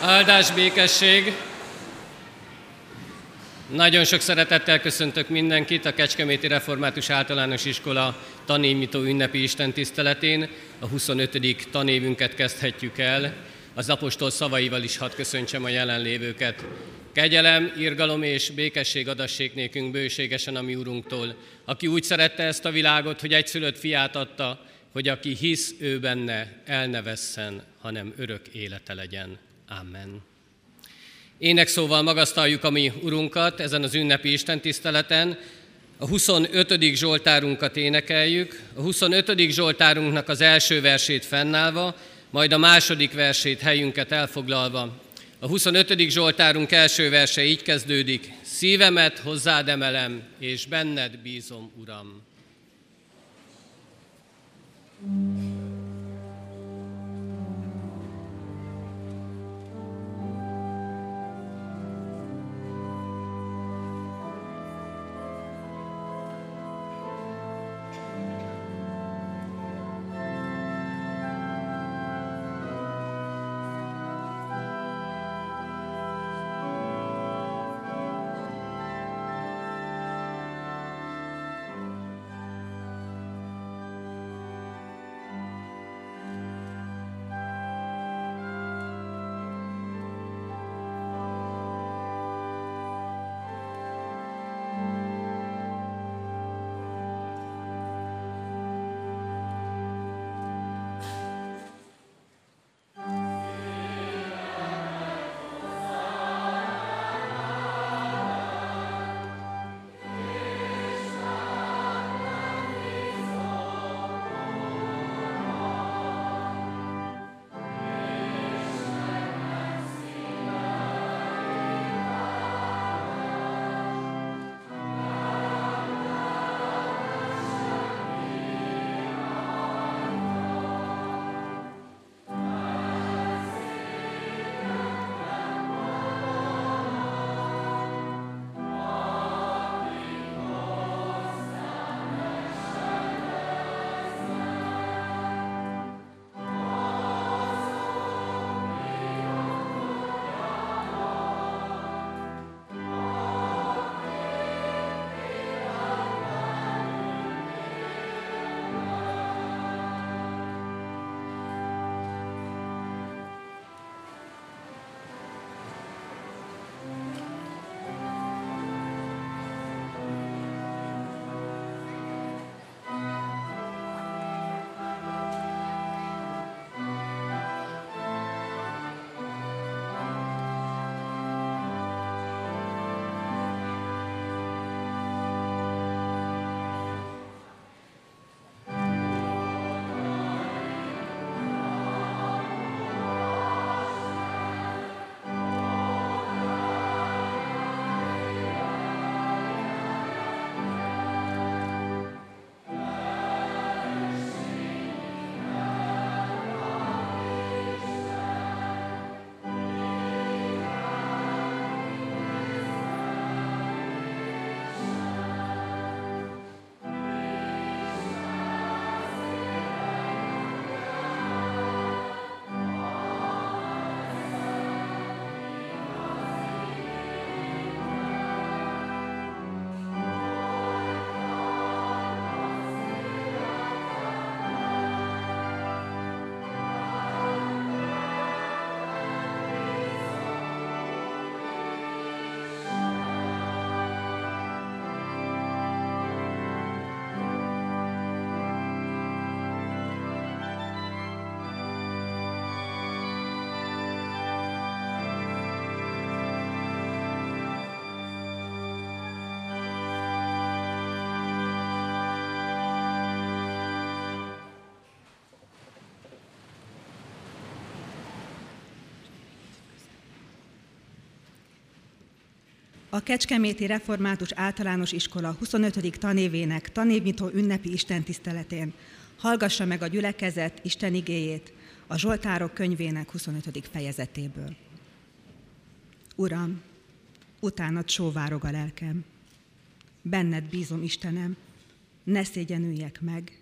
Áldás, békesség! Nagyon sok szeretettel köszöntök mindenkit a Kecskeméti Református Általános Iskola tanévnyitó ünnepi istentiszteletén. A 25. tanévünket kezdhetjük el. Az apostol szavaival is hadd köszöntsem a jelenlévőket. Kegyelem, irgalom és békesség adassék nékünk bőségesen a mi Urunktól, aki úgy szerette ezt a világot, hogy egyszülött fiát adta, hogy aki hisz ő benne, el ne vesszen, hanem örök élete legyen. Amen. Ének szóval magasztaljuk a mi Urunkat ezen az ünnepi istentiszteleten. A 25. Zsoltárunkat énekeljük, a 25. Zsoltárunknak az első versét fennállva, majd a második versét helyünket elfoglalva. A 25. Zsoltárunk első verse így kezdődik, szívemet hozzád emelem, és benned bízom, Uram. thank A Kecskeméti Református Általános Iskola 25. tanévének tanévnyitó ünnepi istentiszteletén hallgassa meg a gyülekezet Isten igéjét a Zsoltárok könyvének 25. fejezetéből. Uram, utánad sóvárog a lelkem. Benned bízom, Istenem, ne szégyenüljek meg,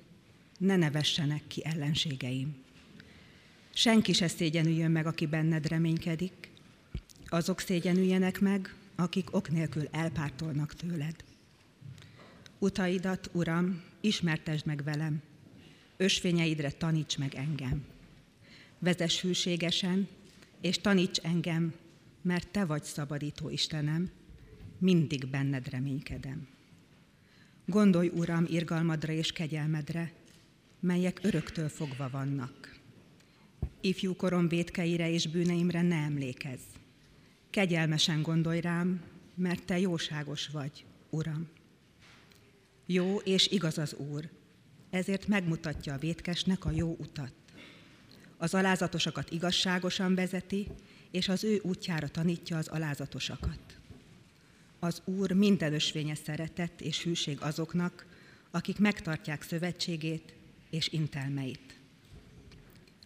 ne nevessenek ki ellenségeim. Senki se szégyenüljön meg, aki benned reménykedik. Azok szégyenüljenek meg, akik ok nélkül elpártolnak tőled. Utaidat, Uram, ismertesd meg velem, ösvényeidre taníts meg engem. Vezess hűségesen, és taníts engem, mert Te vagy szabadító Istenem, mindig benned reménykedem. Gondolj, Uram, irgalmadra és kegyelmedre, melyek öröktől fogva vannak. Ifjú korom védkeire és bűneimre ne emlékezz. Kegyelmesen gondolj rám, mert Te jóságos vagy, Uram. Jó és igaz az Úr, ezért megmutatja a vétkesnek a jó utat. Az alázatosakat igazságosan vezeti, és az ő útjára tanítja az alázatosakat. Az Úr minden ösvénye szeretett és hűség azoknak, akik megtartják szövetségét és intelmeit.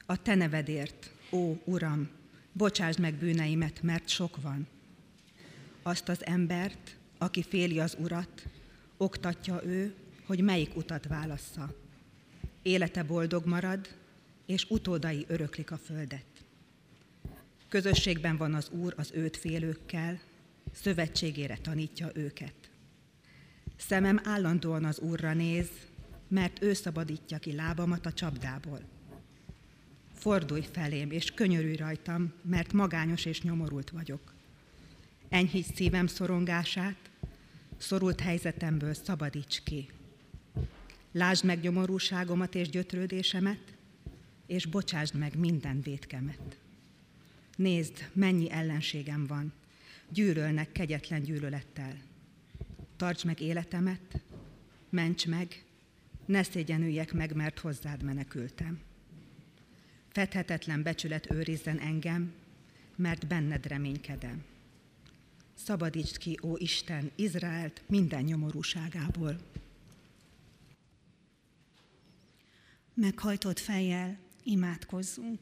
A te nevedért, ó Uram, bocsásd meg bűneimet, mert sok van. Azt az embert, aki féli az Urat, oktatja ő, hogy melyik utat válassza. Élete boldog marad, és utódai öröklik a földet. Közösségben van az Úr az őt félőkkel, szövetségére tanítja őket. Szemem állandóan az Úrra néz, mert ő szabadítja ki lábamat a csapdából. Fordulj felém, és könyörülj rajtam, mert magányos és nyomorult vagyok. Enyhíts szívem szorongását, szorult helyzetemből szabadíts ki. Lásd meg nyomorúságomat és gyötrődésemet, és bocsásd meg minden vétkemet. Nézd, mennyi ellenségem van, gyűlölnek kegyetlen gyűlölettel. Tarts meg életemet, ments meg, ne szégyenüljek meg, mert hozzád menekültem. Fedhetetlen becsület őrizzen engem, mert benned reménykedem. Szabadítsd ki, ó Isten, Izraelt minden nyomorúságából. Meghajtott fejjel imádkozzunk.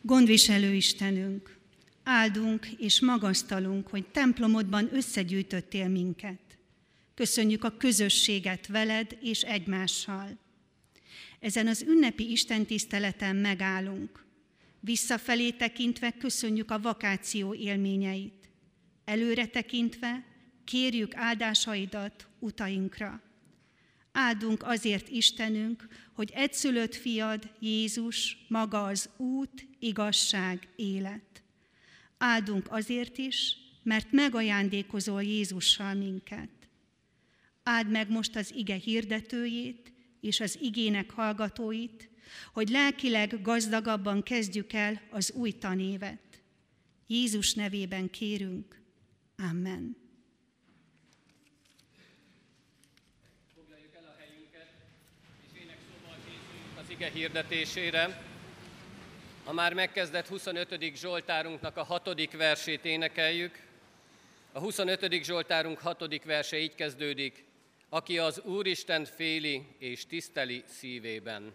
Gondviselő Istenünk, áldunk és magasztalunk, hogy templomodban összegyűjtöttél minket. Köszönjük a közösséget veled és egymással. Ezen az ünnepi istentiszteleten megállunk. Visszafelé tekintve köszönjük a vakáció élményeit. Előre tekintve kérjük áldásaidat utainkra. Áldunk azért Istenünk, hogy egyszülött fiad, Jézus, maga az út, igazság, élet. Áldunk azért is, mert megajándékozol Jézussal minket. Áld meg most az ige hirdetőjét és az igének hallgatóit, hogy lelkileg gazdagabban kezdjük el az új tanévet. Jézus nevében kérünk. Amen. Foglaljuk el a helyünket, és énekszóval készülünk az ige hirdetésére. A már megkezdett 25. Zsoltárunknak a hatodik versét énekeljük. A 25. Zsoltárunk hatodik verse így kezdődik aki az Úristen féli és tiszteli szívében.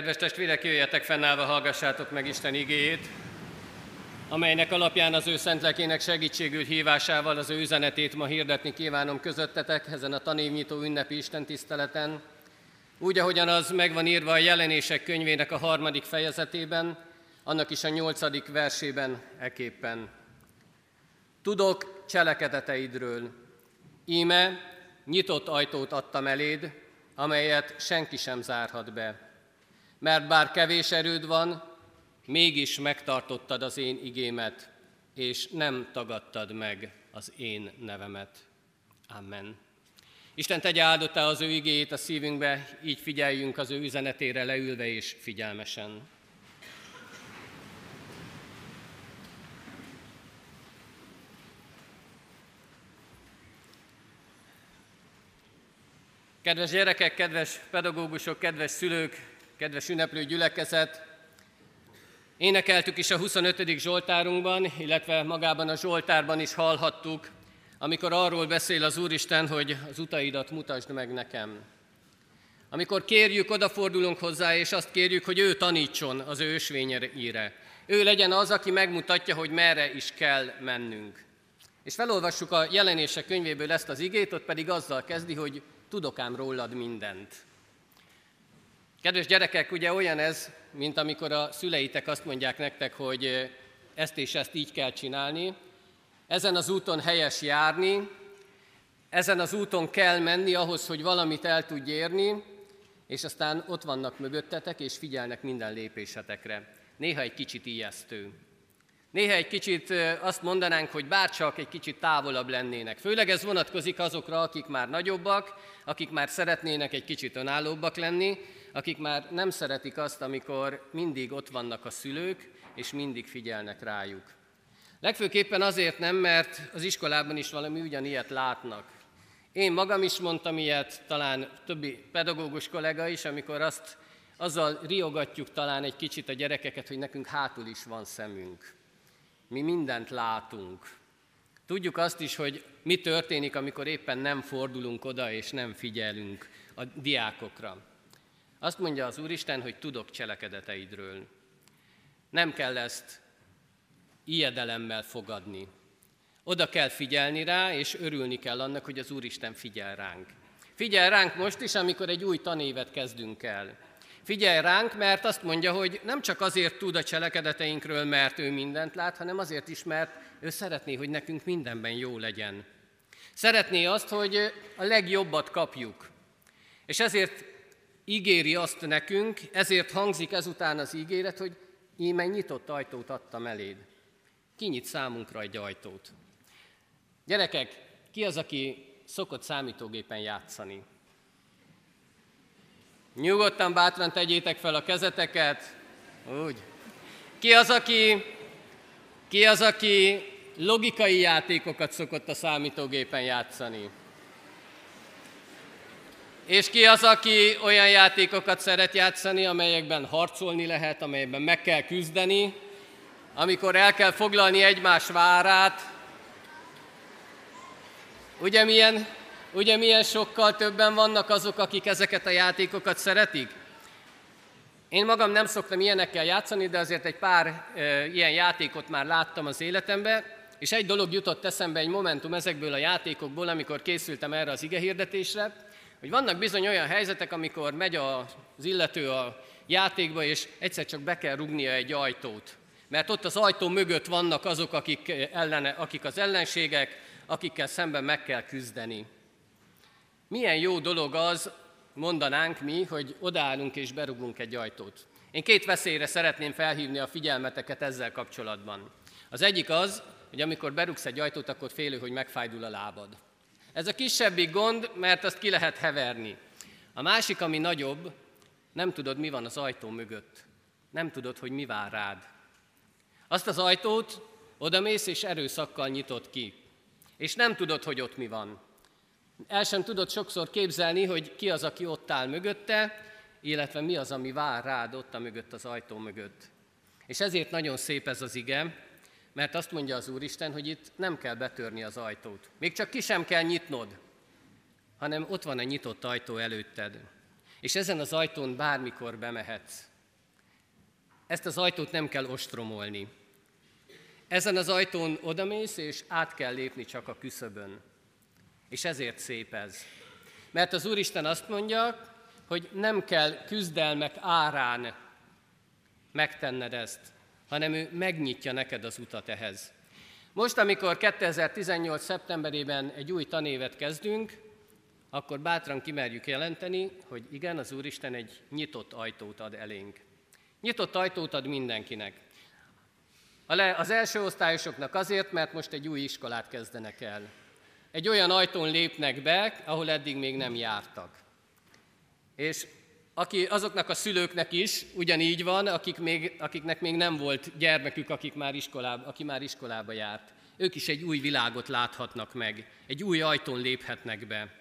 Kedves testvérek, jöjjetek fennállva, hallgassátok meg Isten igéjét, amelynek alapján az ő szentlekének segítségül hívásával az ő üzenetét ma hirdetni kívánom közöttetek ezen a tanévnyitó ünnepi Isten tiszteleten, úgy, ahogyan az megvan írva a jelenések könyvének a harmadik fejezetében, annak is a nyolcadik versében eképpen. Tudok cselekedeteidről, íme nyitott ajtót adtam eléd, amelyet senki sem zárhat be mert bár kevés erőd van, mégis megtartottad az én igémet, és nem tagadtad meg az én nevemet. Amen. Isten tegye áldotta az ő igéjét a szívünkbe, így figyeljünk az ő üzenetére leülve és figyelmesen. Kedves gyerekek, kedves pedagógusok, kedves szülők, kedves ünneplő gyülekezet! Énekeltük is a 25. Zsoltárunkban, illetve magában a Zsoltárban is hallhattuk, amikor arról beszél az Úristen, hogy az utaidat mutasd meg nekem. Amikor kérjük, odafordulunk hozzá, és azt kérjük, hogy ő tanítson az ő ösvényére. Ő legyen az, aki megmutatja, hogy merre is kell mennünk. És felolvassuk a jelenések könyvéből ezt az igét, ott pedig azzal kezdi, hogy tudok ám rólad mindent. Kedves gyerekek, ugye olyan ez, mint amikor a szüleitek azt mondják nektek, hogy ezt és ezt így kell csinálni, ezen az úton helyes járni, ezen az úton kell menni ahhoz, hogy valamit el tudj érni, és aztán ott vannak mögöttetek, és figyelnek minden lépésetekre. Néha egy kicsit ijesztő. Néha egy kicsit azt mondanánk, hogy bárcsak egy kicsit távolabb lennének. Főleg ez vonatkozik azokra, akik már nagyobbak, akik már szeretnének egy kicsit önállóbbak lenni, akik már nem szeretik azt, amikor mindig ott vannak a szülők, és mindig figyelnek rájuk. Legfőképpen azért nem, mert az iskolában is valami ugyanilyet látnak. Én magam is mondtam ilyet, talán többi pedagógus kollega is, amikor azt azzal riogatjuk talán egy kicsit a gyerekeket, hogy nekünk hátul is van szemünk. Mi mindent látunk. Tudjuk azt is, hogy mi történik, amikor éppen nem fordulunk oda és nem figyelünk a diákokra. Azt mondja az Úristen, hogy tudok cselekedeteidről. Nem kell ezt ijedelemmel fogadni. Oda kell figyelni rá, és örülni kell annak, hogy az Úristen figyel ránk. Figyel ránk most is, amikor egy új tanévet kezdünk el. Figyelj ránk, mert azt mondja, hogy nem csak azért tud a cselekedeteinkről, mert ő mindent lát, hanem azért is, mert ő szeretné, hogy nekünk mindenben jó legyen. Szeretné azt, hogy a legjobbat kapjuk. És ezért ígéri azt nekünk, ezért hangzik ezután az ígéret, hogy íme nyitott ajtót adtam eléd. Kinyit számunkra egy ajtót. Gyerekek, ki az, aki szokott számítógépen játszani? Nyugodtan, bátran tegyétek fel a kezeteket. Úgy. Ki az, aki, ki az, aki logikai játékokat szokott a számítógépen játszani? És ki az, aki olyan játékokat szeret játszani, amelyekben harcolni lehet, amelyekben meg kell küzdeni, amikor el kell foglalni egymás várát. Ugye milyen, ugye milyen sokkal többen vannak azok, akik ezeket a játékokat szeretik? Én magam nem szoktam ilyenekkel játszani, de azért egy pár e, ilyen játékot már láttam az életemben, és egy dolog jutott eszembe, egy momentum ezekből a játékokból, amikor készültem erre az igehirdetésre, hogy vannak bizony olyan helyzetek, amikor megy az illető a játékba, és egyszer csak be kell rugnia egy ajtót. Mert ott az ajtó mögött vannak azok, akik, ellene, akik az ellenségek, akikkel szemben meg kell küzdeni. Milyen jó dolog az, mondanánk mi, hogy odaállunk és berugunk egy ajtót. Én két veszélyre szeretném felhívni a figyelmeteket ezzel kapcsolatban. Az egyik az, hogy amikor berugsz egy ajtót, akkor félő, hogy megfájdul a lábad. Ez a kisebbik gond, mert azt ki lehet heverni. A másik, ami nagyobb, nem tudod, mi van az ajtó mögött. Nem tudod, hogy mi vár rád. Azt az ajtót odamész és erőszakkal nyitott ki. És nem tudod, hogy ott mi van. El sem tudod sokszor képzelni, hogy ki az, aki ott áll mögötte, illetve mi az, ami vár rád ott a mögött az ajtó mögött. És ezért nagyon szép ez az ige, mert azt mondja az Úristen, hogy itt nem kell betörni az ajtót. Még csak ki sem kell nyitnod, hanem ott van egy nyitott ajtó előtted. És ezen az ajtón bármikor bemehetsz. Ezt az ajtót nem kell ostromolni. Ezen az ajtón odamész, és át kell lépni csak a küszöbön. És ezért szép ez. Mert az Úristen azt mondja, hogy nem kell küzdelmek árán megtenned ezt, hanem ő megnyitja neked az utat ehhez. Most, amikor 2018. szeptemberében egy új tanévet kezdünk, akkor bátran kimerjük jelenteni, hogy igen, az Úristen egy nyitott ajtót ad elénk. Nyitott ajtót ad mindenkinek. Az első osztályosoknak azért, mert most egy új iskolát kezdenek el. Egy olyan ajtón lépnek be, ahol eddig még nem jártak. És aki, azoknak a szülőknek is ugyanígy van, akik még, akiknek még nem volt gyermekük, akik már iskolába, aki már iskolába járt. Ők is egy új világot láthatnak meg, egy új ajtón léphetnek be.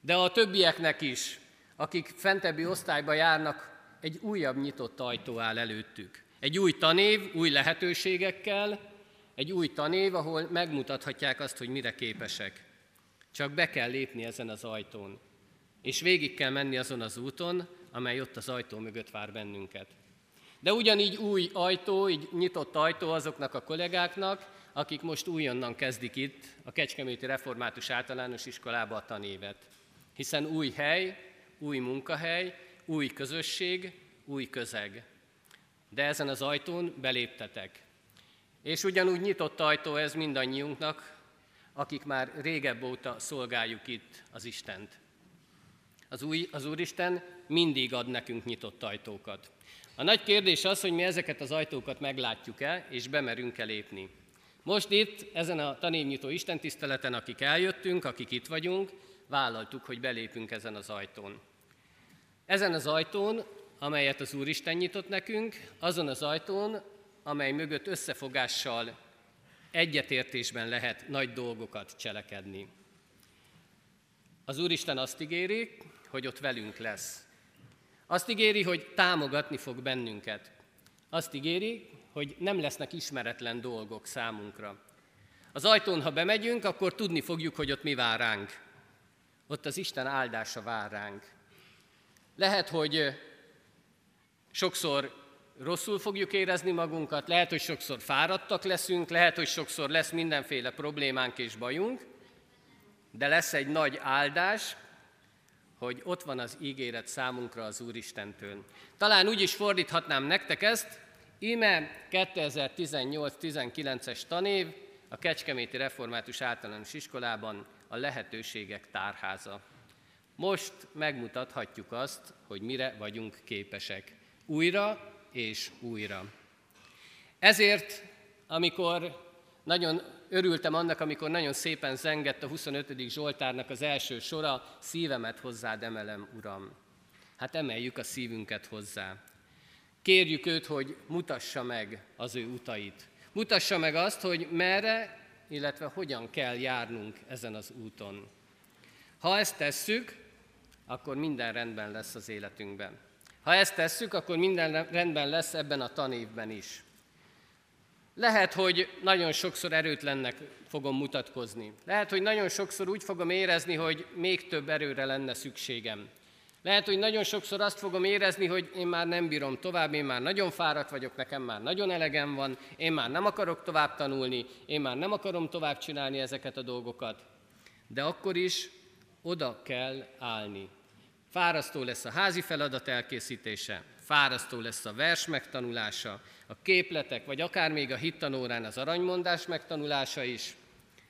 De a többieknek is, akik fentebbi osztályba járnak, egy újabb nyitott ajtó áll előttük. Egy új tanév, új lehetőségekkel, egy új tanév, ahol megmutathatják azt, hogy mire képesek. Csak be kell lépni ezen az ajtón és végig kell menni azon az úton, amely ott az ajtó mögött vár bennünket. De ugyanígy új ajtó, így nyitott ajtó azoknak a kollégáknak, akik most újonnan kezdik itt a Kecskeméti Református Általános Iskolába a tanévet. Hiszen új hely, új munkahely, új közösség, új közeg. De ezen az ajtón beléptetek. És ugyanúgy nyitott ajtó ez mindannyiunknak, akik már régebb óta szolgáljuk itt az Istent. Az, új, az Úristen mindig ad nekünk nyitott ajtókat. A nagy kérdés az, hogy mi ezeket az ajtókat meglátjuk-e, és bemerünk-e lépni. Most itt, ezen a tanévnyitó istentiszteleten, akik eljöttünk, akik itt vagyunk, vállaltuk, hogy belépünk ezen az ajtón. Ezen az ajtón, amelyet az Úristen nyitott nekünk, azon az ajtón, amely mögött összefogással, egyetértésben lehet nagy dolgokat cselekedni. Az Úristen azt ígéri, hogy ott velünk lesz. Azt ígéri, hogy támogatni fog bennünket. Azt ígéri, hogy nem lesznek ismeretlen dolgok számunkra. Az ajtón, ha bemegyünk, akkor tudni fogjuk, hogy ott mi vár ránk. Ott az Isten áldása vár ránk. Lehet, hogy sokszor rosszul fogjuk érezni magunkat, lehet, hogy sokszor fáradtak leszünk, lehet, hogy sokszor lesz mindenféle problémánk és bajunk, de lesz egy nagy áldás, hogy ott van az ígéret számunkra az Úristentől. Talán úgy is fordíthatnám nektek ezt, íme 2018-19-es tanév a Kecskeméti Református Általános Iskolában a lehetőségek tárháza. Most megmutathatjuk azt, hogy mire vagyunk képesek. Újra és újra. Ezért, amikor nagyon örültem annak, amikor nagyon szépen zengett a 25. Zsoltárnak az első sora, szívemet hozzád emelem, Uram. Hát emeljük a szívünket hozzá. Kérjük őt, hogy mutassa meg az ő utait. Mutassa meg azt, hogy merre, illetve hogyan kell járnunk ezen az úton. Ha ezt tesszük, akkor minden rendben lesz az életünkben. Ha ezt tesszük, akkor minden rendben lesz ebben a tanévben is. Lehet, hogy nagyon sokszor erőtlennek fogom mutatkozni. Lehet, hogy nagyon sokszor úgy fogom érezni, hogy még több erőre lenne szükségem. Lehet, hogy nagyon sokszor azt fogom érezni, hogy én már nem bírom tovább, én már nagyon fáradt vagyok, nekem már nagyon elegem van, én már nem akarok tovább tanulni, én már nem akarom tovább csinálni ezeket a dolgokat. De akkor is oda kell állni. Fárasztó lesz a házi feladat elkészítése, fárasztó lesz a vers megtanulása, a képletek, vagy akár még a hittanórán az aranymondás megtanulása is,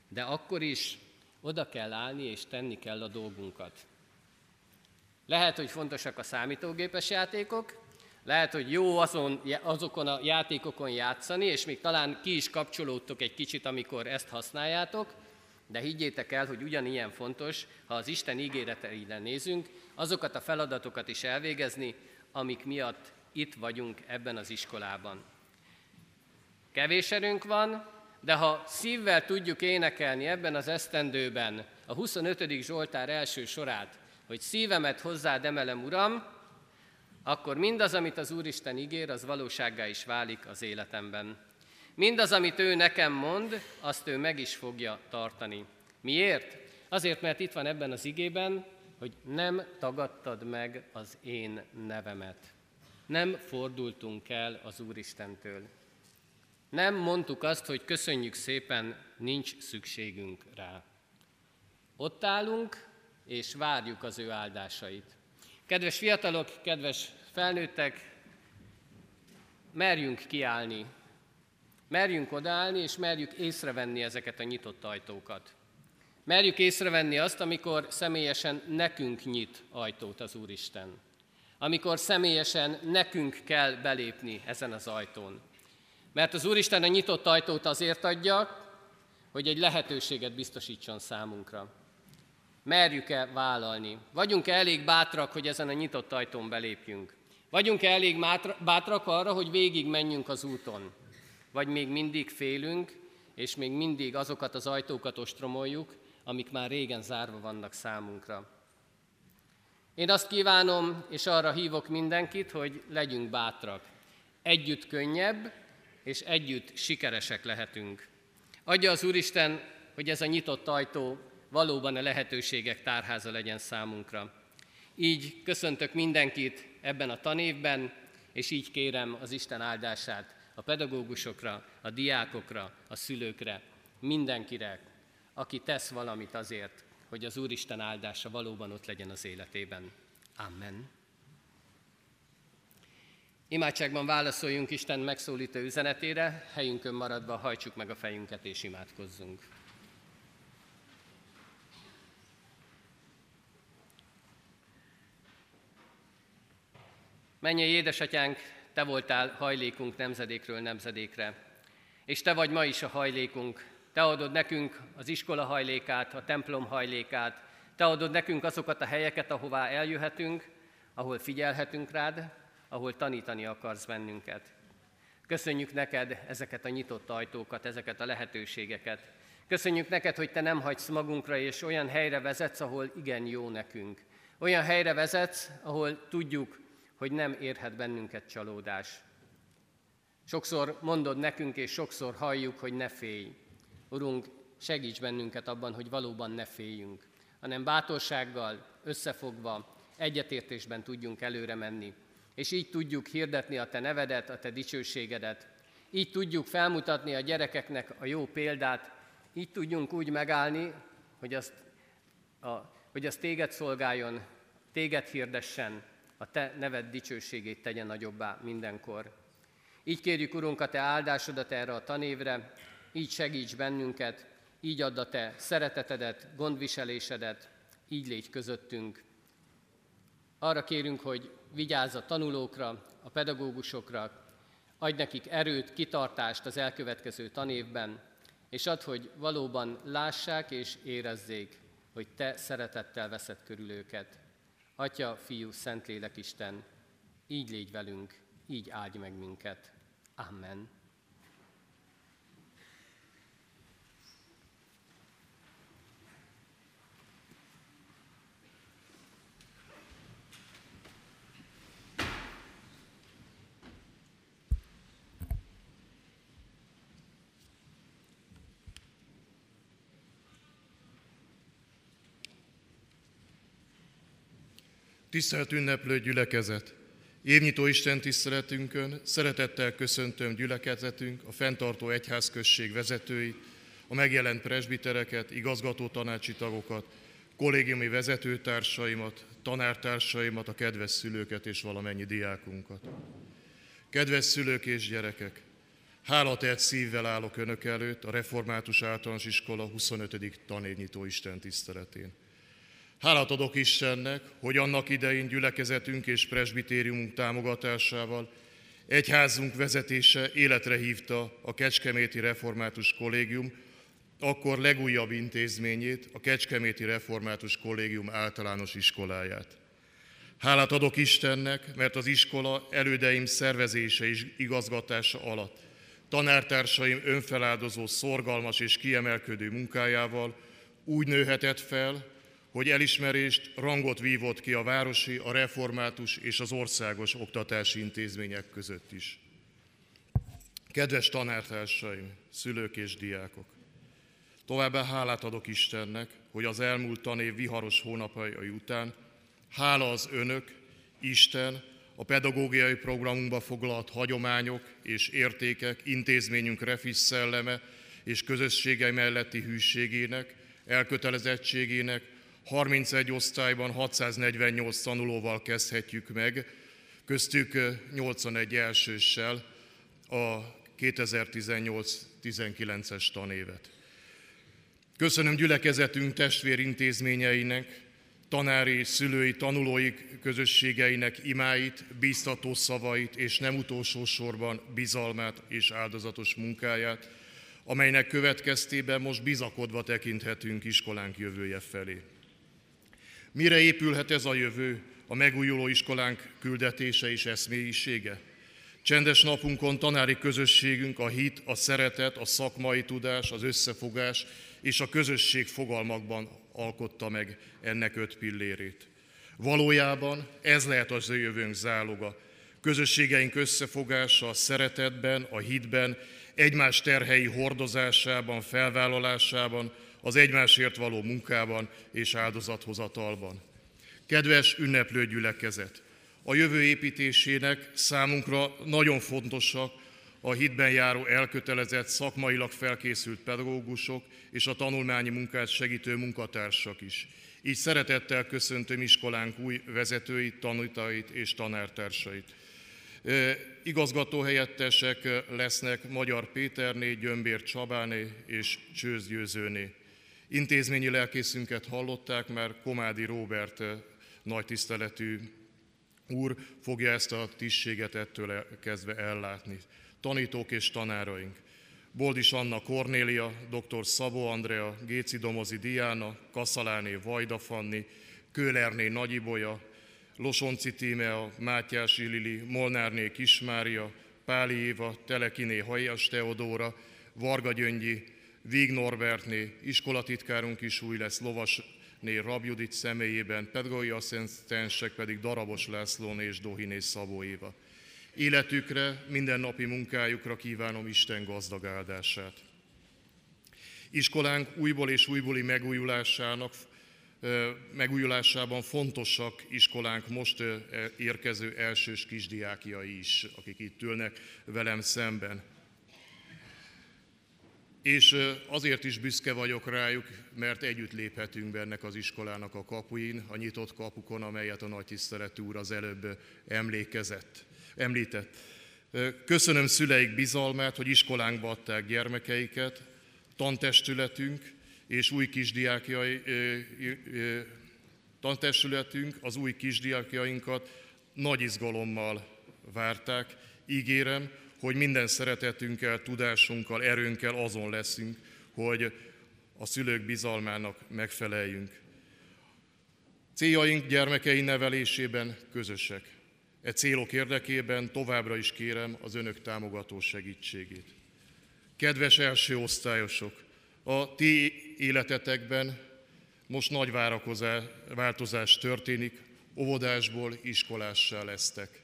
de akkor is oda kell állni és tenni kell a dolgunkat. Lehet, hogy fontosak a számítógépes játékok, lehet, hogy jó azon, azokon a játékokon játszani, és még talán ki is kapcsolódtok egy kicsit, amikor ezt használjátok, de higgyétek el, hogy ugyanilyen fontos, ha az Isten ígéreteire nézünk, azokat a feladatokat is elvégezni, amik miatt itt vagyunk ebben az iskolában. Kevés erőnk van, de ha szívvel tudjuk énekelni ebben az esztendőben a 25. Zsoltár első sorát, hogy szívemet hozzád emelem, Uram, akkor mindaz, amit az Úristen ígér, az valósággá is válik az életemben. Mindaz, amit ő nekem mond, azt ő meg is fogja tartani. Miért? Azért, mert itt van ebben az igében, hogy nem tagadtad meg az én nevemet. Nem fordultunk el az Úristentől. Nem mondtuk azt, hogy köszönjük szépen, nincs szükségünk rá. Ott állunk, és várjuk az ő áldásait. Kedves fiatalok, kedves felnőttek, merjünk kiállni, merjünk odállni, és merjük észrevenni ezeket a nyitott ajtókat. Merjük észrevenni azt, amikor személyesen nekünk nyit ajtót az Úristen. Amikor személyesen nekünk kell belépni ezen az ajtón. Mert az Úristen a nyitott ajtót azért adja, hogy egy lehetőséget biztosítson számunkra. Merjük-e vállalni? Vagyunk-e elég bátrak, hogy ezen a nyitott ajtón belépjünk? Vagyunk-e elég bátrak arra, hogy végig menjünk az úton? Vagy még mindig félünk, és még mindig azokat az ajtókat ostromoljuk, amik már régen zárva vannak számunkra. Én azt kívánom, és arra hívok mindenkit, hogy legyünk bátrak. Együtt könnyebb, és együtt sikeresek lehetünk. Adja az Úristen, hogy ez a nyitott ajtó valóban a lehetőségek tárháza legyen számunkra. Így köszöntök mindenkit ebben a tanévben, és így kérem az Isten áldását a pedagógusokra, a diákokra, a szülőkre, mindenkire, aki tesz valamit azért, hogy az Úristen áldása valóban ott legyen az életében. Amen. Imádságban válaszoljunk Isten megszólító üzenetére, helyünkön maradva hajtsuk meg a fejünket és imádkozzunk. Menjél, édesatyánk, te voltál hajlékunk nemzedékről nemzedékre, és te vagy ma is a hajlékunk. Te adod nekünk az iskola hajlékát, a templom hajlékát, te adod nekünk azokat a helyeket, ahová eljöhetünk, ahol figyelhetünk rád, ahol tanítani akarsz bennünket. Köszönjük neked ezeket a nyitott ajtókat, ezeket a lehetőségeket. Köszönjük neked, hogy te nem hagysz magunkra, és olyan helyre vezetsz, ahol igen jó nekünk. Olyan helyre vezetsz, ahol tudjuk, hogy nem érhet bennünket csalódás. Sokszor mondod nekünk, és sokszor halljuk, hogy ne félj. Urunk, segíts bennünket abban, hogy valóban ne féljünk, hanem bátorsággal, összefogva, egyetértésben tudjunk előre menni. És így tudjuk hirdetni a Te nevedet, a Te dicsőségedet. Így tudjuk felmutatni a gyerekeknek a jó példát, így tudjunk úgy megállni, hogy azt, a, hogy azt téged szolgáljon, téged hirdessen, a Te neved dicsőségét tegye nagyobbá mindenkor. Így kérjük, Urunk, a Te áldásodat erre a tanévre, így segíts bennünket, így add a Te szeretetedet, gondviselésedet, így légy közöttünk. Arra kérünk, hogy vigyázz a tanulókra, a pedagógusokra, adj nekik erőt, kitartást az elkövetkező tanévben, és add, hogy valóban lássák és érezzék, hogy Te szeretettel veszed körül őket. Atya, Fiú, Szentlélek Isten, így légy velünk, így áldj meg minket. Amen. Tisztelt ünneplő gyülekezet! Évnyitó Isten tiszteletünkön szeretettel köszöntöm gyülekezetünk, a fenntartó egyházközség vezetőit, a megjelent presbitereket, igazgató tanácsi tagokat, kollégiumi vezetőtársaimat, tanártársaimat, a kedves szülőket és valamennyi diákunkat. Kedves szülők és gyerekek! Hálatelt szívvel állok Önök előtt a Református Általános Iskola 25. tanévnyitó Isten tiszteletén. Hálát adok Istennek, hogy annak idején gyülekezetünk és presbitériumunk támogatásával egyházunk vezetése életre hívta a Kecskeméti Református Kollégium, akkor legújabb intézményét, a Kecskeméti Református Kollégium általános iskoláját. Hálát adok Istennek, mert az iskola elődeim szervezése és igazgatása alatt tanártársaim önfeláldozó, szorgalmas és kiemelkedő munkájával úgy nőhetett fel, hogy elismerést, rangot vívott ki a városi, a református és az országos oktatási intézmények között is. Kedves tanártársaim, szülők és diákok! Továbbá hálát adok Istennek, hogy az elmúlt tanév viharos hónapjai után, hála az önök, Isten, a pedagógiai programunkba foglalt hagyományok és értékek, intézményünk refis szelleme és közösségei melletti hűségének, elkötelezettségének 31 osztályban 648 tanulóval kezdhetjük meg, köztük 81 elsőssel a 2018-19-es tanévet. Köszönöm gyülekezetünk testvérintézményeinek, tanári, szülői, tanulói közösségeinek imáit, bíztató szavait és nem utolsó sorban bizalmát és áldozatos munkáját, amelynek következtében most bizakodva tekinthetünk iskolánk jövője felé. Mire épülhet ez a jövő, a megújuló iskolánk küldetése és eszmélyisége? Csendes napunkon tanári közösségünk a hit, a szeretet, a szakmai tudás, az összefogás és a közösség fogalmakban alkotta meg ennek öt pillérét. Valójában ez lehet az ő jövőnk záloga. Közösségeink összefogása a szeretetben, a hitben, egymás terhei hordozásában, felvállalásában, az egymásért való munkában és áldozathozatalban. Kedves ünneplő gyülekezet! A jövő építésének számunkra nagyon fontosak a hitben járó elkötelezett, szakmailag felkészült pedagógusok és a tanulmányi munkát segítő munkatársak is. Így szeretettel köszöntöm iskolánk új vezetőit, tanítait és tanártársait. Igazgatóhelyettesek lesznek Magyar Péterné, Gyömbér Csabáné és Csőz Győzőné. Intézményi lelkészünket hallották, mert Komádi Róbert nagy tiszteletű úr fogja ezt a tisztséget ettől kezdve ellátni. Tanítók és tanáraink. Boldis Anna Kornélia, dr. Szabó Andrea, Géci Domozi Diana, Kaszaláné Vajda Fanni, Kölerné Nagyibolya, Losonci Tímea, Mátyási Lili, Molnárné Kismária, Páli Éva, Telekiné Hajas Teodóra, Varga Gyöngyi, Víg Norbertné, iskolatitkárunk is új lesz, Lovasné Rabjudit személyében, pedagógiai asszisztensek pedig Darabos Lászlóné és Dohiné Szabó Éva. Életükre, mindennapi munkájukra kívánom Isten gazdag áldását. Iskolánk újból és újbóli megújulásának megújulásában fontosak iskolánk most érkező elsős kisdiákjai is, akik itt ülnek velem szemben. És azért is büszke vagyok rájuk, mert együtt léphetünk be ennek az iskolának a kapuin, a nyitott kapukon, amelyet a nagy tiszteletű úr az előbb emlékezett, említett. Köszönöm szüleik bizalmát, hogy iskolánkba adták gyermekeiket, tantestületünk, és új kisdiákjai, tantestületünk az új kisdiákjainkat nagy izgalommal várták. Ígérem, hogy minden szeretetünkkel, tudásunkkal, erőnkkel azon leszünk, hogy a szülők bizalmának megfeleljünk. Céljaink gyermekei nevelésében közösek. E célok érdekében továbbra is kérem az önök támogató segítségét. Kedves első osztályosok, a ti életetekben most nagy változás történik, óvodásból iskolássá lesztek.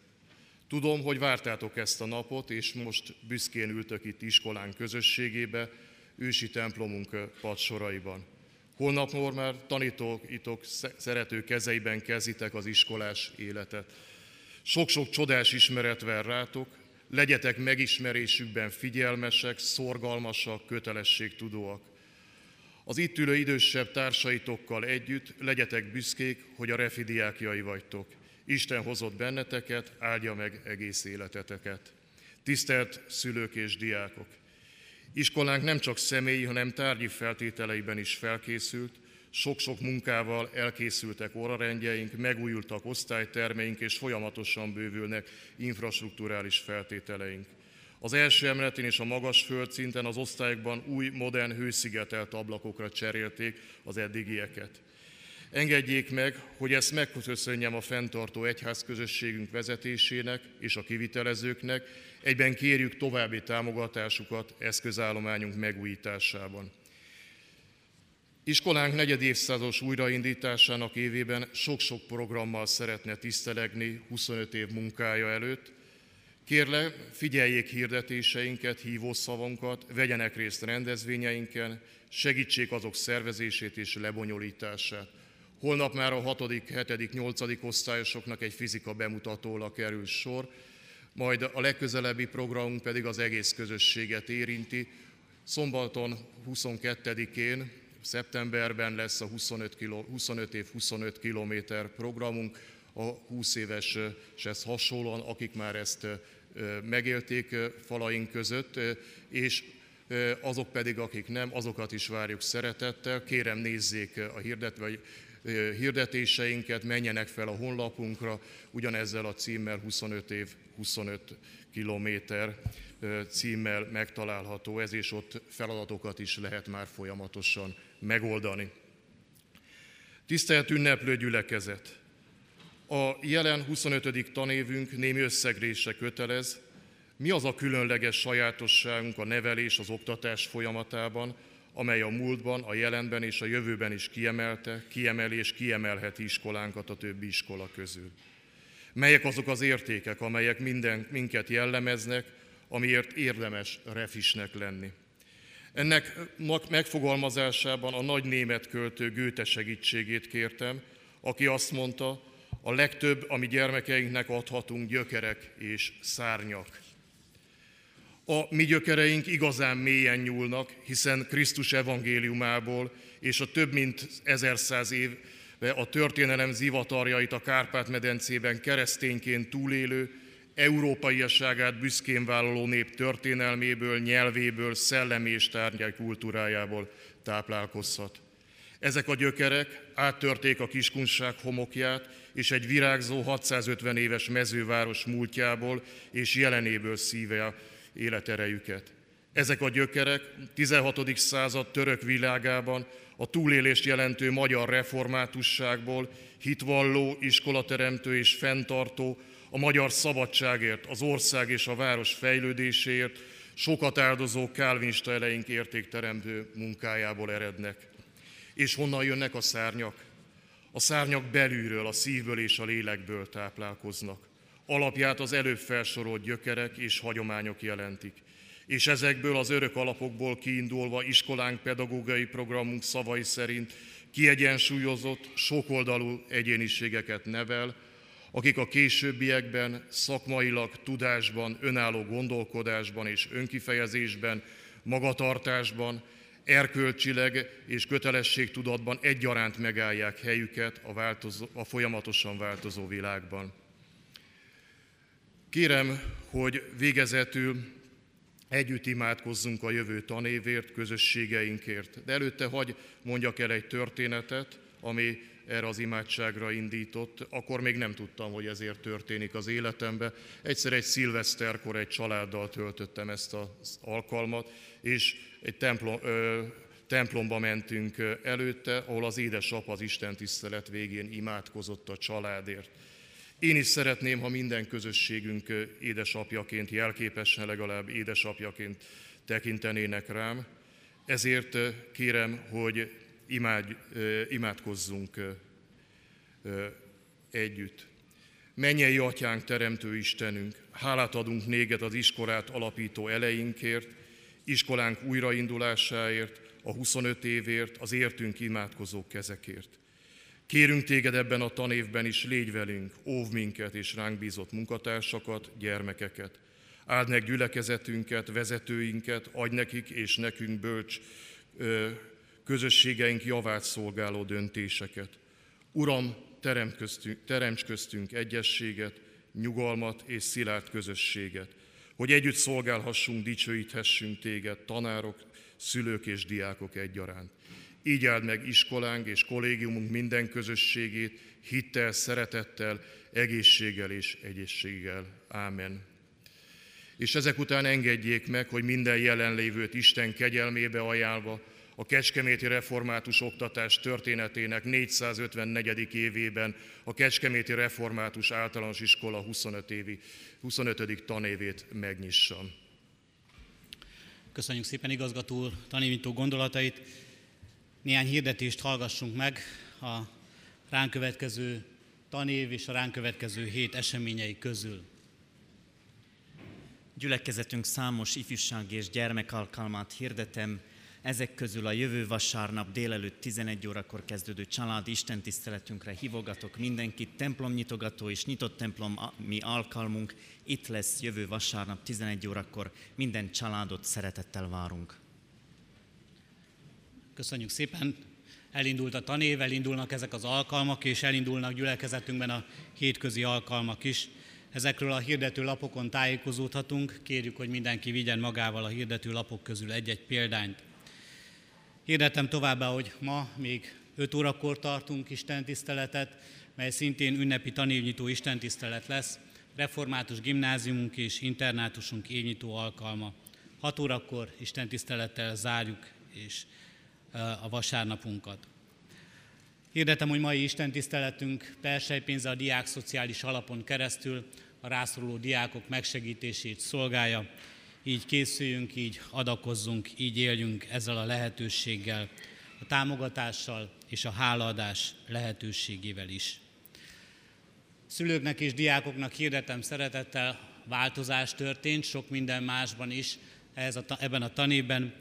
Tudom, hogy vártátok ezt a napot, és most büszkén ültök itt iskolán közösségébe, ősi templomunk padsoraiban. Holnapról már tanítóitok szerető kezeiben kezditek az iskolás életet. Sok-sok csodás ismeret vár rátok, legyetek megismerésükben figyelmesek, szorgalmasak, kötelességtudóak. Az itt ülő idősebb társaitokkal együtt legyetek büszkék, hogy a refi diákjai vagytok. Isten hozott benneteket, áldja meg egész életeteket. Tisztelt szülők és diákok! Iskolánk nem csak személyi, hanem tárgyi feltételeiben is felkészült, sok-sok munkával elkészültek órarendjeink, megújultak osztálytermeink, és folyamatosan bővülnek infrastruktúrális feltételeink. Az első emeletén és a magas földszinten az osztályokban új, modern, hőszigetelt ablakokra cserélték az eddigieket. Engedjék meg, hogy ezt megköszönjem a fenntartó egyházközösségünk vezetésének és a kivitelezőknek, egyben kérjük további támogatásukat eszközállományunk megújításában. Iskolánk negyed évszázados újraindításának évében sok-sok programmal szeretne tisztelegni 25 év munkája előtt, Kérle, figyeljék hirdetéseinket, hívószavunkat, vegyenek részt rendezvényeinken, segítsék azok szervezését és lebonyolítását. Holnap már a 6., 7., 8. osztályosoknak egy fizika bemutatóra kerül sor, majd a legközelebbi programunk pedig az egész közösséget érinti. Szombaton 22-én, szeptemberben lesz a 25, kilo, 25 év 25 kilométer programunk, a 20 éveshez hasonlóan, akik már ezt megélték falaink között, és azok pedig, akik nem, azokat is várjuk szeretettel. Kérem nézzék a hirdet, vagy hirdetéseinket, menjenek fel a honlapunkra, ugyanezzel a címmel 25 év 25 kilométer címmel megtalálható ez, és ott feladatokat is lehet már folyamatosan megoldani. Tisztelt ünneplő gyülekezet! A jelen 25. tanévünk némi összegrése kötelez. Mi az a különleges sajátosságunk a nevelés, az oktatás folyamatában, amely a múltban, a jelenben és a jövőben is kiemelte, kiemeli és kiemelheti iskolánkat a többi iskola közül. Melyek azok az értékek, amelyek minden, minket jellemeznek, amiért érdemes refisnek lenni. Ennek megfogalmazásában a nagy német költő Gőte segítségét kértem, aki azt mondta, a legtöbb, ami gyermekeinknek adhatunk, gyökerek és szárnyak. A mi gyökereink igazán mélyen nyúlnak, hiszen Krisztus evangéliumából és a több mint ezerszáz év a történelem zivatarjait a Kárpát-medencében keresztényként túlélő, európaiasságát büszkén vállaló nép történelméből, nyelvéből, szellemi és tárgyai kultúrájából táplálkozhat. Ezek a gyökerek áttörték a kiskunság homokját, és egy virágzó 650 éves mezőváros múltjából és jelenéből szíve életerejüket. Ezek a gyökerek 16. század török világában a túlélést jelentő magyar reformátusságból hitvalló, iskolateremtő és fenntartó, a magyar szabadságért, az ország és a város fejlődéséért, sokat áldozó kálvinista eleink értékteremtő munkájából erednek. És honnan jönnek a szárnyak? A szárnyak belülről, a szívből és a lélekből táplálkoznak. Alapját az előbb felsorolt gyökerek és hagyományok jelentik. És ezekből az örök alapokból kiindulva iskolánk pedagógiai programunk szavai szerint kiegyensúlyozott, sokoldalú egyéniségeket nevel, akik a későbbiekben szakmailag, tudásban, önálló gondolkodásban és önkifejezésben, magatartásban, erkölcsileg és kötelességtudatban egyaránt megállják helyüket a, változó, a folyamatosan változó világban. Kérem, hogy végezetül együtt imádkozzunk a jövő tanévért, közösségeinkért. De előtte hagy mondjak el egy történetet, ami erre az imádságra indított. Akkor még nem tudtam, hogy ezért történik az életembe. Egyszer egy szilveszterkor egy családdal töltöttem ezt az alkalmat, és egy templom, ö, templomba mentünk előtte, ahol az édesapa az Isten tisztelet végén imádkozott a családért. Én is szeretném, ha minden közösségünk édesapjaként, jelképesen legalább édesapjaként tekintenének rám. Ezért kérem, hogy imádj, imádkozzunk együtt. Mennyei atyánk, teremtő Istenünk, hálát adunk néged az iskolát alapító eleinkért, iskolánk újraindulásáért, a 25 évért, az értünk imádkozó kezekért. Kérünk téged ebben a tanévben is, légy velünk, óv minket és ránk bízott munkatársakat, gyermekeket. Áld meg gyülekezetünket, vezetőinket, adj nekik és nekünk bölcs közösségeink javát szolgáló döntéseket. Uram, teremts köztünk egyességet, nyugalmat és szilárd közösséget, hogy együtt szolgálhassunk, dicsőíthessünk téged, tanárok, szülők és diákok egyaránt. Így áld meg iskolánk és kollégiumunk minden közösségét, hittel, szeretettel, egészséggel és egyességgel. Ámen. És ezek után engedjék meg, hogy minden jelenlévőt Isten kegyelmébe ajánlva, a Kecskeméti Református Oktatás történetének 454. évében a Kecskeméti Református Általános Iskola 25. Évi, 25. tanévét megnyissam. Köszönjük szépen igazgató úr gondolatait. Néhány hirdetést hallgassunk meg a ránk következő tanév és a ránk következő hét eseményei közül. Gyülekezetünk számos ifjúság és gyermekalkalmát hirdetem, ezek közül a jövő vasárnap délelőtt 11 órakor kezdődő család istentiszteletünkre hívogatok mindenkit, templomnyitogató és nyitott templom mi alkalmunk. Itt lesz jövő vasárnap 11 órakor, minden családot szeretettel várunk. Köszönjük szépen! Elindult a tanév, elindulnak ezek az alkalmak, és elindulnak gyülekezetünkben a hétközi alkalmak is. Ezekről a hirdető lapokon tájékozódhatunk, kérjük, hogy mindenki vigyen magával a hirdető lapok közül egy-egy példányt. Hirdetem továbbá, hogy ma még 5 órakor tartunk Isten tiszteletet, mely szintén ünnepi tanévnyitó istentisztelet lesz, református gimnáziumunk és internátusunk évnyitó alkalma. 6 órakor istentisztelettel zárjuk és a vasárnapunkat. Hirdetem, hogy mai istentiszteletünk persejpénze a diák szociális alapon keresztül a rászoruló diákok megsegítését szolgálja. Így készüljünk, így adakozzunk, így éljünk ezzel a lehetőséggel, a támogatással és a hálaadás lehetőségével is. Szülőknek és diákoknak hirdetem szeretettel, változás történt, sok minden másban is ez a, ebben a tanében.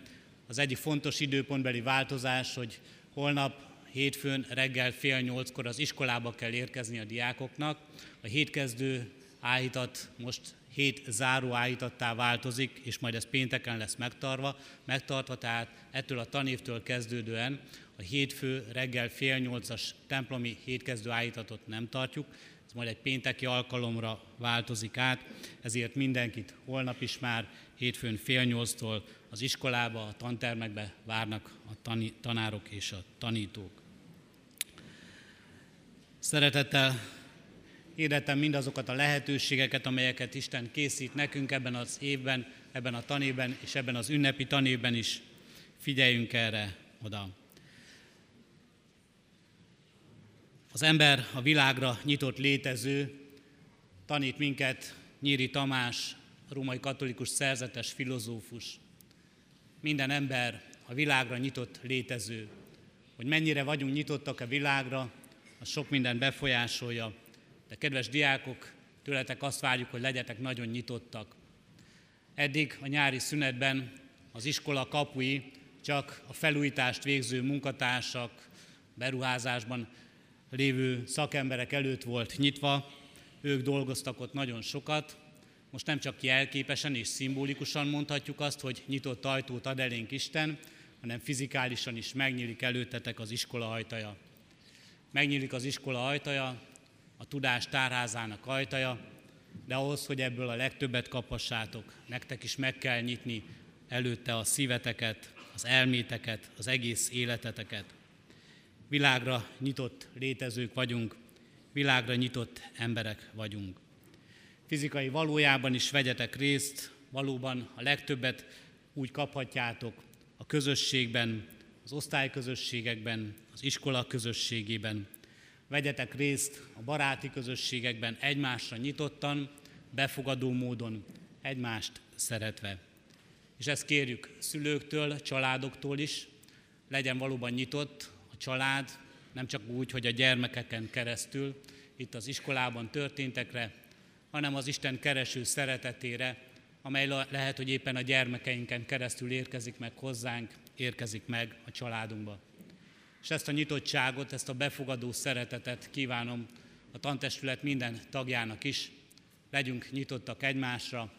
Az egyik fontos időpontbeli változás, hogy holnap hétfőn reggel fél nyolckor az iskolába kell érkezni a diákoknak. A hétkezdő áhítat most hét záró áhítattá változik, és majd ez pénteken lesz megtartva, megtartva, tehát ettől a tanévtől kezdődően a hétfő reggel fél nyolcas templomi hétkezdő áhítatot nem tartjuk, ez majd egy pénteki alkalomra változik át, ezért mindenkit holnap is már hétfőn fél nyolctól az iskolába, a tantermekbe várnak a tani, tanárok és a tanítók. Szeretettel hirdetem mindazokat a lehetőségeket, amelyeket Isten készít nekünk ebben az évben, ebben a tanében és ebben az ünnepi tanében is. Figyeljünk erre oda. Az ember a világra nyitott létező, tanít minket Nyíri Tamás, római katolikus szerzetes filozófus. Minden ember a világra nyitott létező. Hogy mennyire vagyunk nyitottak a világra, az sok minden befolyásolja, de kedves diákok, tőletek azt várjuk, hogy legyetek nagyon nyitottak. Eddig a nyári szünetben az iskola kapui csak a felújítást végző munkatársak, beruházásban lévő szakemberek előtt volt nyitva, ők dolgoztak ott nagyon sokat. Most nem csak jelképesen és szimbolikusan mondhatjuk azt, hogy nyitott ajtót ad elénk Isten, hanem fizikálisan is megnyílik előttetek az iskola ajtaja megnyílik az iskola ajtaja, a tudás tárházának ajtaja, de ahhoz, hogy ebből a legtöbbet kaphassátok, nektek is meg kell nyitni előtte a szíveteket, az elméteket, az egész életeteket. Világra nyitott létezők vagyunk, világra nyitott emberek vagyunk. Fizikai valójában is vegyetek részt, valóban a legtöbbet úgy kaphatjátok a közösségben, az osztályközösségekben, az iskola közösségében. Vegyetek részt a baráti közösségekben egymásra nyitottan, befogadó módon, egymást szeretve. És ezt kérjük szülőktől, családoktól is, legyen valóban nyitott család, nem csak úgy, hogy a gyermekeken keresztül, itt az iskolában történtekre, hanem az Isten kereső szeretetére, amely lehet, hogy éppen a gyermekeinken keresztül érkezik meg hozzánk, érkezik meg a családunkba. És ezt a nyitottságot, ezt a befogadó szeretetet kívánom a tantestület minden tagjának is. Legyünk nyitottak egymásra,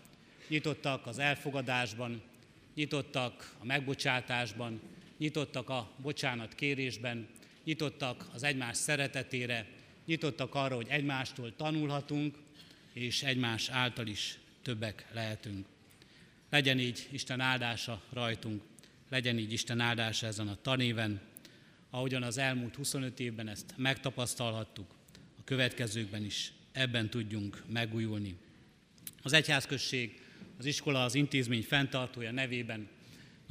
nyitottak az elfogadásban, nyitottak a megbocsátásban, nyitottak a bocsánat kérésben, nyitottak az egymás szeretetére, nyitottak arra, hogy egymástól tanulhatunk, és egymás által is többek lehetünk. Legyen így Isten áldása rajtunk, legyen így Isten áldása ezen a tanéven, ahogyan az elmúlt 25 évben ezt megtapasztalhattuk, a következőkben is ebben tudjunk megújulni. Az egyházközség, az iskola, az intézmény fenntartója nevében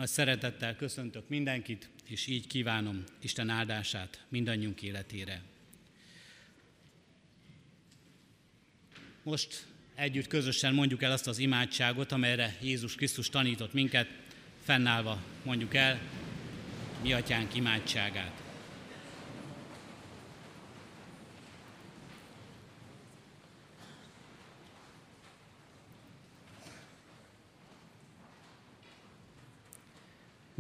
nagy szeretettel köszöntök mindenkit, és így kívánom Isten áldását mindannyiunk életére. Most együtt közösen mondjuk el azt az imádságot, amelyre Jézus Krisztus tanított minket, fennállva mondjuk el mi atyánk imádságát.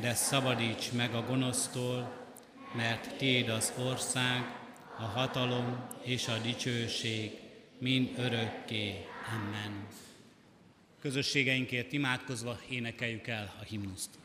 de szabadíts meg a gonosztól, mert Téd az ország, a hatalom és a dicsőség mind örökké. Amen. Közösségeinkért imádkozva énekeljük el a himnuszt.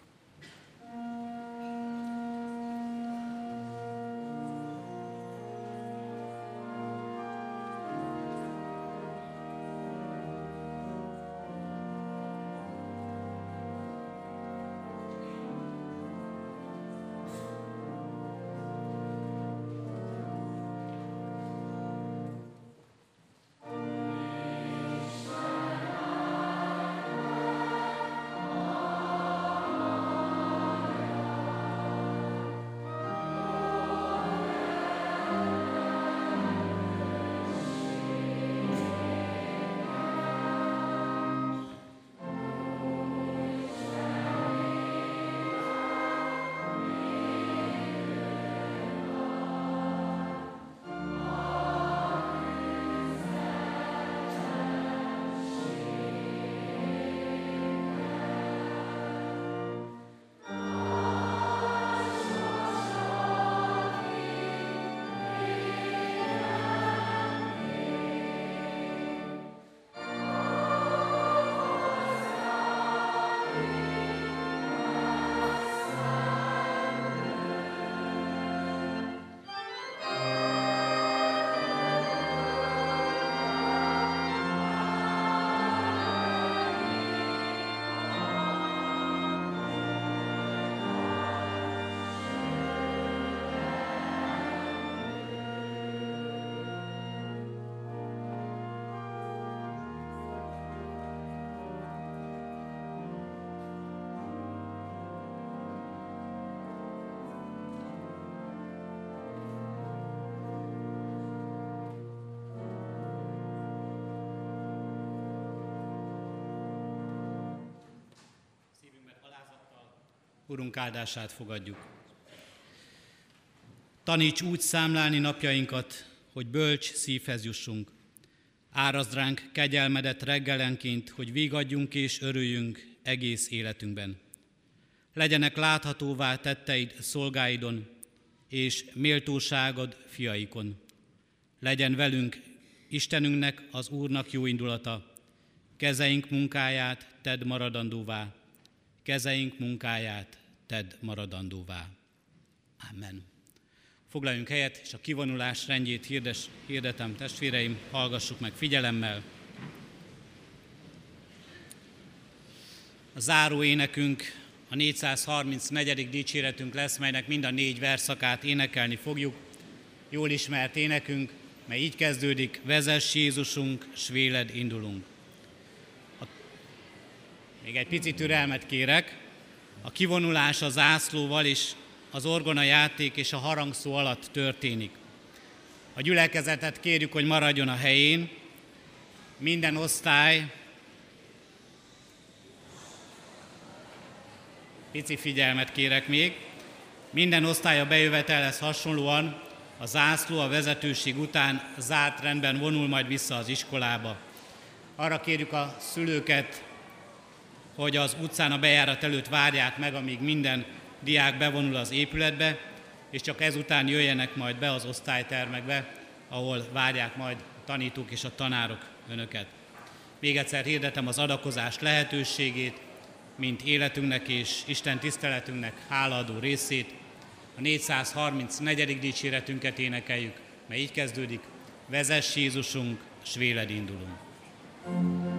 Urunk áldását fogadjuk. Taníts úgy számlálni napjainkat, hogy bölcs szívhez jussunk. Árazd ránk kegyelmedet reggelenként, hogy vigadjunk és örüljünk egész életünkben. Legyenek láthatóvá tetteid szolgáidon, és méltóságod fiaikon. Legyen velünk Istenünknek, az Úrnak jó indulata, kezeink munkáját tedd maradandóvá, kezeink munkáját tedd maradandóvá. Amen. Foglaljunk helyet, és a kivonulás rendjét hirdes, hirdetem testvéreim, hallgassuk meg figyelemmel. A záró énekünk, a 434. dicséretünk lesz, melynek mind a négy verszakát énekelni fogjuk. Jól ismert énekünk, mely így kezdődik, vezess Jézusunk, s indulunk. Még egy picit türelmet kérek. A kivonulás a zászlóval és az orgona játék és a harangszó alatt történik. A gyülekezetet kérjük, hogy maradjon a helyén. Minden osztály pici figyelmet kérek még. Minden osztály a bejövetelhez hasonlóan a zászló a vezetőség után zárt rendben vonul majd vissza az iskolába. Arra kérjük a szülőket, hogy az utcán a bejárat előtt várják meg, amíg minden diák bevonul az épületbe, és csak ezután jöjjenek majd be az osztálytermekbe, ahol várják majd a tanítók és a tanárok önöket. Még egyszer hirdetem az adakozás lehetőségét, mint életünknek és Isten tiszteletünknek hálaadó részét. A 434. dicséretünket énekeljük, mely így kezdődik, vezess Jézusunk, s véled indulunk. thank you